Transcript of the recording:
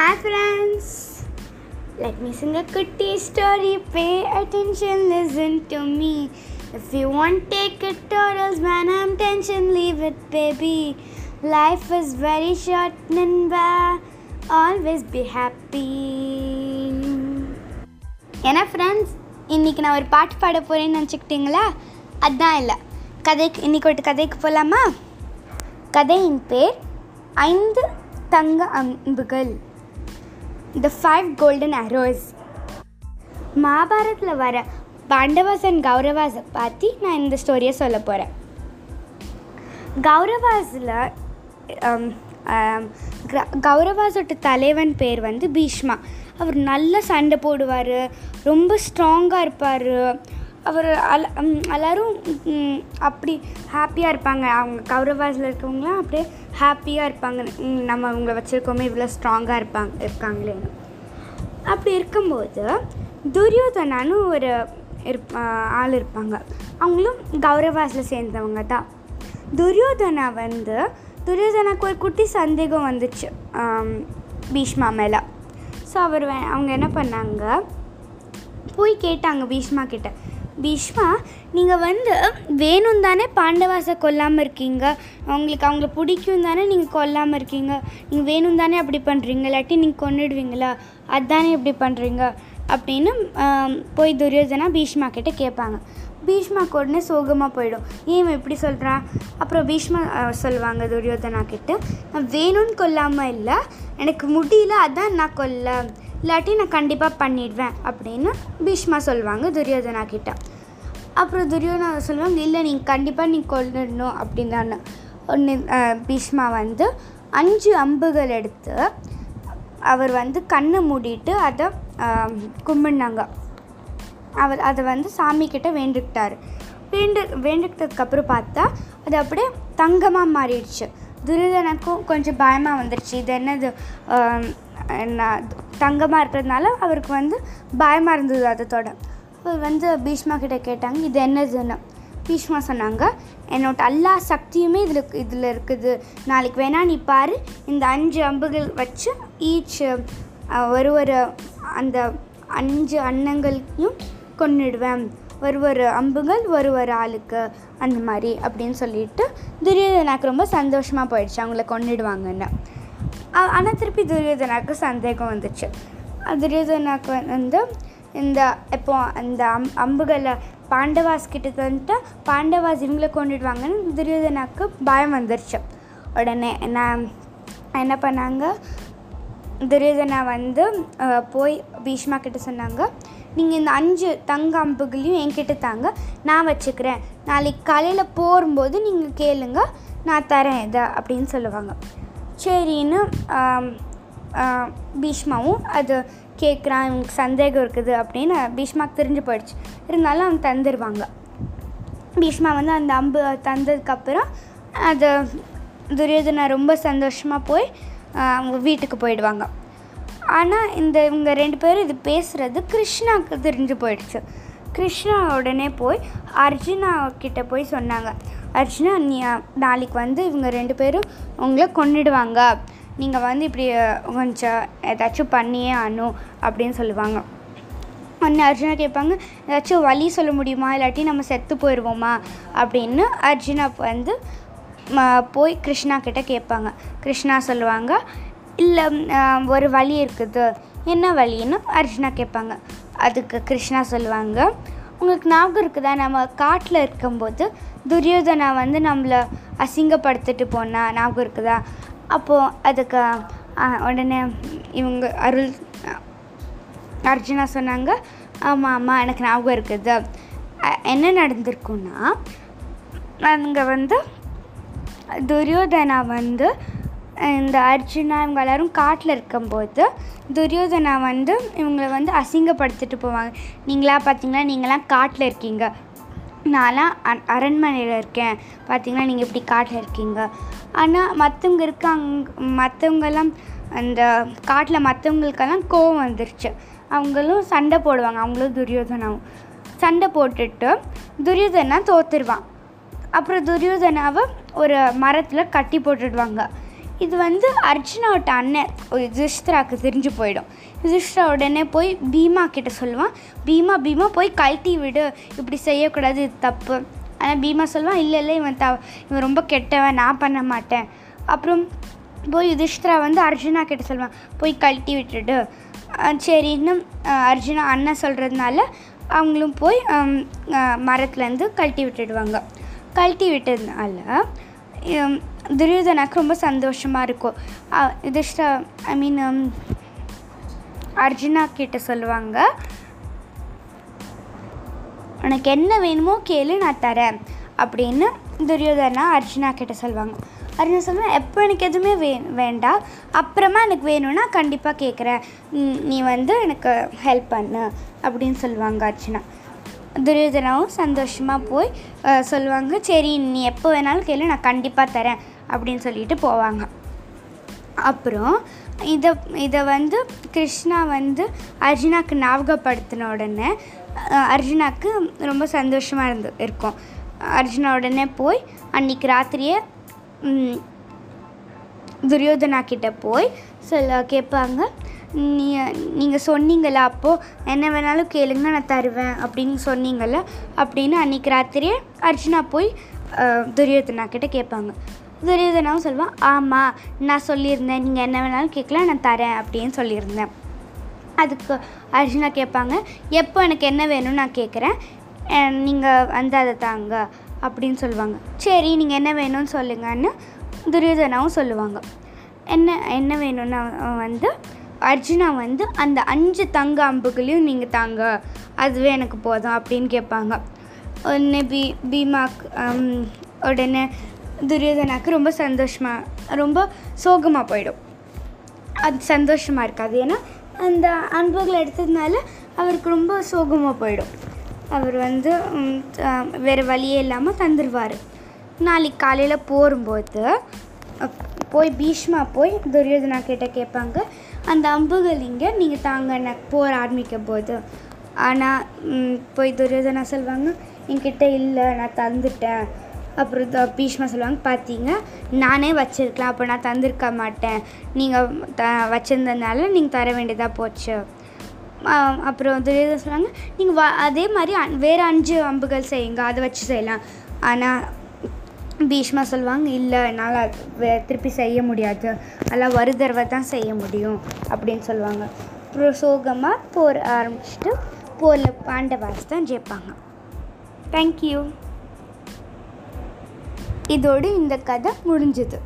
Hi friends let me sing a குட்டி story pay attention listen to me if you want take it டோரல்ஸ் man I'm tension leave it baby life is very short நண்பா always be happy ஏன்னா friends இன்றைக்கி நான் ஒரு பாட்டு பாட போகிறேன்னு நினச்சிக்கிட்டீங்களா அதுதான் இல்லை கதைக்கு இன்றைக்கி ஒரு கதைக்கு போகலாமா கதையின் பேர் ஐந்து தங்க அம்புகள் த ஃபைவ் கோல்டன் அரோஸ் மகாபாரத்தில் வர பாண்டவாஸ் அண்ட் கௌரவாஸை பற்றி நான் இந்த ஸ்டோரியை சொல்ல போகிறேன் கௌரவாஸில் கௌரவாஸோட தலைவன் பேர் வந்து பீஷ்மா. அவர் நல்ல சண்டை போடுவார் ரொம்ப ஸ்ட்ராங்காக இருப்பார். அவர் அல எல்லோரும் எல்லாரும் அப்படி ஹாப்பியாக இருப்பாங்க. அவங்க கௌரவாஸில் இருக்கவங்களாம் அப்படியே ஹாப்பியாக இருப்பாங்க. நம்ம அவங்கள வச்சுருக்கோமே இவ்வளோ ஸ்ட்ராங்காக இருப்பாங்க இருக்காங்களேன்னு அப்படி இருக்கும்போது துரியோதனான்னு ஒரு இருப் ஆள் இருப்பாங்க. அவங்களும் கௌரவாஸில் சேர்ந்தவங்க தான். துரியோதனா வந்து துரியோதனாக்கு ஒரு குட்டி சந்தேகம் வந்துச்சு பீஷ்மா மேலே. ஸோ அவர் வே- அவங்க என்ன பண்ணாங்க? போய் கேட்டாங்க பீஷ்மா கிட்ட. பீஷ்மா நீங்கள் வந்து வேணும் தானே பாண்டவாசை கொல்லாமல் இருக்கீங்க? அவங்களுக்கு அவங்கள பிடிக்கும் தானே நீங்கள் கொல்லாமல் இருக்கீங்க? நீங்கள் வேணும் தானே அப்படி பண்ணுறீங்க இல்லாட்டி நீங்கள் கொண்டுடுவீங்களா அதானே இப்படி பண்ணுறீங்க அப்படின்னு போய் துரியோதனா பீஷ்மா கிட்டே கேட்பாங்க. பீஷ்மாக்கு உடனே சோகமாக போயிடும். ஏன் இவன் இப்படி சொல்கிறான் அப்புறம் பீஷ்மா சொல்லுவாங்க துரியோதனா கிட்ட நான் வேணும்னு கொல்லாமல் இல்லை. எனக்கு முடியல அதான் நான் கொல்ல. இல்லாட்டி நான் கண்டிப்பாக பண்ணிடுவேன். அப்படின்னு பீஷ்மா சொல்லுவாங்க துரியோதனா கிட்ட. அப்புறம் துரியோதனா சொல்லுவாங்க இல்லை நீங்கள் கண்டிப்பாக நீ கொல்லிடணும் அப்படின்னு தானே ஒன்று பீஷ்மா வந்து அஞ்சு அம்புகள் எடுத்து அவர் வந்து கண்ணை மூடிட்டு அதை கும்பிட்னாங்க. அவர் அதை வந்து சாமிக்கிட்ட வேண்டுக்கிட்டார். வேண்டு வேண்டுக்கிட்டதுக்கப்புறம் பார்த்தா அது அப்படியே தங்கமாக மாறிடுச்சு. துரியோதனுக்கும் கொஞ்சம் பயமாக வந்துடுச்சு இது என்னது? என்ன தங்கமாக இருக்கிறதுனால அவருக்கு வந்து பயமாக இருந்தது அதோட அவர் வந்து பீஷ்மா கிட்ட கேட்டாங்க இது என்னதுன்னு பீஷ்மா சொன்னாங்க என்னோட எல்லா சக்தியுமே இதில் இதில் இருக்குது. நாளைக்கு வேணால் நீ பாரு இந்த அஞ்சு அம்புகள் வச்சு ஈச் ஒரு ஒரு அந்த அஞ்சு அன்னங்களையும் கொண்டுடுவேன் ஒரு ஒரு அம்புகள் ஒரு ஒரு ஆளுக்கு அந்த மாதிரி அப்படின்னு சொல்லிட்டு துரியோதனாக்கு ரொம்ப சந்தோஷமாக போயிடுச்சு அவங்கள கொண்டுடுவாங்கன்னு ஆனால் திருப்பி துரியோதனாக்கு சந்தேகம் வந்துச்சு. துரியோதனாக்கு வந்து இந்த இப்போ அந்த அம் அம்புகளை பாண்டவாஸ் கிட்ட வந்துட்டு பாண்டவாஸ் இவங்களை கொண்டுடுவாங்கன்னு துரியோதனாக்கு பயம் வந்துருச்சு. உடனே என்ன என்ன பண்ணாங்க? துரியோதனா வந்து போய் பீஷ்மா கிட்ட சொன்னாங்க நீங்கள் இந்த அஞ்சு தங்க அம்புகளையும் என்கிட்ட தாங்க நான் வச்சுக்கிறேன். நாளைக்கு காலையில் போகும்போது நீங்கள் கேளுங்க நான் தரேன் இதை அப்படின்னு சொல்லுவாங்க. சரின்னு பீஷ்மாவும் அது கேட்குறான் இவனுக்கு சந்தேகம் இருக்குது அப்படின்னு பீஷ்மாக்கு தெரிஞ்சு போயிடுச்சு. இருந்தாலும் அவன் தந்துடுவாங்க பீஷ்மா வந்து அந்த அம்பு தந்ததுக்கப்புறம் அது துரியோதனா ரொம்ப சந்தோஷமாக போய் அவங்க வீட்டுக்கு போயிடுவாங்க. ஆனால் இந்த இவங்க ரெண்டு பேரும் இது பேசுகிறது கிருஷ்ணாவுக்கு தெரிஞ்சு போயிடுச்சு. கிருஷ்ணா உடனே போய் அர்ஜுனா கிட்ட போய் சொன்னாங்க. அர்ஜுனா நீ நாளைக்கு வந்து இவங்க ரெண்டு பேரும் உங்களை கொன்னுடுவாங்க. நீங்கள் வந்து இப்படி கொஞ்சம் ஏதாச்சும் பண்ணியே ஆகணும் அப்படின்னு சொல்லுவாங்க. ஒன்று அர்ஜுனா கேட்பாங்க ஏதாச்சும் வழி சொல்ல முடியுமா? இல்லாட்டி நம்ம செத்து போயிடுவோமா அப்படின்னு அர்ஜுனா வந்து போய் கிருஷ்ணா கிட்ட கேட்பாங்க. கிருஷ்ணா சொல்லுவாங்க இல்லை ஒரு வழி இருக்குது. என்ன வழின்னு அர்ஜுனா கேட்பாங்க. அதுக்கு கிருஷ்ணா சொல்லுவாங்க உங்களுக்கு ஞாபகம் இருக்குதா? நம்ம காட்டில் இருக்கும்போது துரியோதனா வந்து நம்மளை அசிங்கப்படுத்திட்டு போனால் ஞாபகம் இருக்குதா? அப்போது அதுக்கு உடனே இவங்க அருள் அர்ஜுனா சொன்னாங்க ஆமாம் ஆமாம் எனக்கு ஞாபகம் இருக்குது. என்ன நடந்திருக்குன்னா அங்கே வந்து துரியோதனா வந்து இந்த அர்ஜுனா இவங்க எல்லோரும் காட்டில் இருக்கும்போது துரியோதனா வந்து இவங்களை வந்து அசிங்கப்படுத்திட்டு போவாங்க. நீங்களா பார்த்தீங்கன்னா நீங்களாம் காட்டில் இருக்கீங்க. நான்லாம் அன் அரண்மனையில் இருக்கேன். பார்த்தீங்கன்னா நீங்கள் இப்படி காட்டில் இருக்கீங்க. ஆனால் மற்றவங்க இருக்காங்க மற்றவங்கெல்லாம் அந்த காட்டில் மற்றவங்களுக்கெல்லாம் கோவம் வந்துருச்சு. அவங்களும் சண்டை போடுவாங்க. அவங்களும் துரியோதனாவும். சண்டை போட்டுட்டு துரியோதனா தோத்துருவான். அப்புறம் துரியோதனாவை ஒரு மரத்தில் கட்டி போட்டுடுவாங்க. இது வந்து அர்ஜுனாவோட அண்ணன் ஒரு தெரிஞ்சு போயிடும். யுதிஷ்டிரா உடனே போய் பீமா கிட்ட சொல்லுவான். பீமா பீமா போய் கழட்டி விடு. இப்படி செய்யக்கூடாது இது தப்பு. ஆனால் பீமா சொல்லுவான் இல்லை இல்லை இவன் த இவன் ரொம்ப கெட்டவன் நான் பண்ண மாட்டேன். அப்புறம் போய் யுதிஷ்டிரா வந்து அர்ஜுனா கிட்ட சொல்லுவான் போய் கழட்டி விட்டுடு. சரின்னு அர்ஜுனா அண்ணன் சொல்கிறதுனால அவங்களும் போய் மரத்துலேருந்து கழட்டி விட்டுடுவாங்க. கழட்டி விட்டதுனால துரியோதனாக்கு ரொம்ப சந்தோஷமாக இருக்கும் அஹ் ஐ மீன் அர்ஜுனா கிட்ட சொல்லுவாங்க. உனக்கு என்ன வேணுமோ கேளு நான் தரேன் அப்படின்னு துரியோதனா அர்ஜுனா கிட்ட சொல்லுவாங்க. அர்ஜுனா சொல்லுவேன் எப்போ எனக்கு எதுவுமே வே வேண்டாம் அப்புறமா எனக்கு வேணும்னா கண்டிப்பாக கேட்குறேன் நீ வந்து எனக்கு ஹெல்ப் பண்ணு அப்படின்னு சொல்லுவாங்க அர்ஜுனா. துரியோதனாவும் சந்தோஷமாக போய் சொல்லுவாங்க சரி நீ எப்போ வேணாலும் கேளு நான் கண்டிப்பாக தரேன் அப்படின்னு சொல்லிட்டு போவாங்க. அப்புறம் இதை இதை வந்து கிருஷ்ணா வந்து அர்ஜுனாக்கு ஞாபகப்படுத்தின உடனே அஹ், அர்ஜுனாக்கு ரொம்ப சந்தோஷமாக இருந்து இருக்கும். அர்ஜுனா உடனே போய் அன்னைக்கு ராத்திரியே துரியோதனா கிட்டே போய் சொல்ல கேட்பாங்க நீ நீங்கள் சொன்னீங்களா அப்போது என்ன வேணாலும் கேளுங்க நான் தருவேன் அப்படின்னு சொன்னீங்கள்ல அப்படின்னு அன்னைக்கு ராத்திரியே அர்ஜுனா போய் துரியோதனா கிட்டே கேட்பாங்க. துரியோதனாவும் சொல்லுவான் ஆமாம் நான் சொல்லியிருந்தேன். நீங்கள் என்ன வேணாலும் கேட்கலாம் நான் தரேன் அப்படின்னு சொல்லியிருந்தேன். அதுக்கு அர்ஜுனா கேட்பாங்க எப்போ எனக்கு என்ன வேணும்னு நான் கேட்குறேன். நீங்கள் வந்து அதை தாங்க அப்படின்னு சொல்லுவாங்க. சரி நீங்கள் என்ன வேணும்னு சொல்லுங்கன்னு துரியோதனாவும் சொல்லுவாங்க. என்ன என்ன வேணும்னா வந்து அர்ஜுனா வந்து அந்த அஞ்சு தங்க அம்புகளையும் நீங்கள் தாங்க. அதுவே எனக்கு போதும் அப்படின்னு கேட்பாங்க. உடனே பீ பீமாக்கு உடனே துரியோதனாக்கு ரொம்ப சந்தோஷமாக ரொம்ப சோகமாக போயிடும். அது சந்தோஷமாக இருக்காது. ஏன்னா அந்த அன்புகளை எடுத்ததுனால அவருக்கு ரொம்ப சோகமாக போயிடும். அவர் வந்து வேறு வழியே இல்லாமல் தந்துடுவார் நாளைக்கு காலையில் போகும்போது போய் பீஷ்மா போய் துரியோதனா கிட்டே கேட்பாங்க. அந்த அம்புகள் இங்கே நீங்கள் தாங்க போர் ஆரம்பிக்க போது. ஆனால் போய் துரியோதனா சொல்லுவாங்க என்கிட்ட இல்லை நான் தந்துட்டேன். அப்புறம் த- பீஷ்மா சொல்லுவாங்க பார்த்தீங்க நானே வச்சுருக்கலாம் அப்போ நான் தந்திருக்க மாட்டேன். நீங்கள் த வச்சுருந்ததுனால நீங்கள் தர வேண்டியதாக போச்சு. அப்புறம் துரியோதனை சொல்லுவாங்க நீங்கள் வ அதே மாதிரி வேறு அஞ்சு அம்புகள் செய்யுங்க அதை வச்சு செய்யலாம். ஆனால் பீஷ்மா சொல்லுவாங்க இல்லை என்னால் வே- திருப்பி செய்ய முடியாது. அதெல்லாம் ஒரு தடவை தான் செய்ய முடியும் அப்படின்னு சொல்லுவாங்க. அப்புறம் சோகமாக போர் ஆரம்பிச்சுட்டு போரில் பாண்டவாஸ் தான் ஜெயிப்பாங்க. தேங்க்யூ இதோடு இந்த கதை முடிஞ்சுது.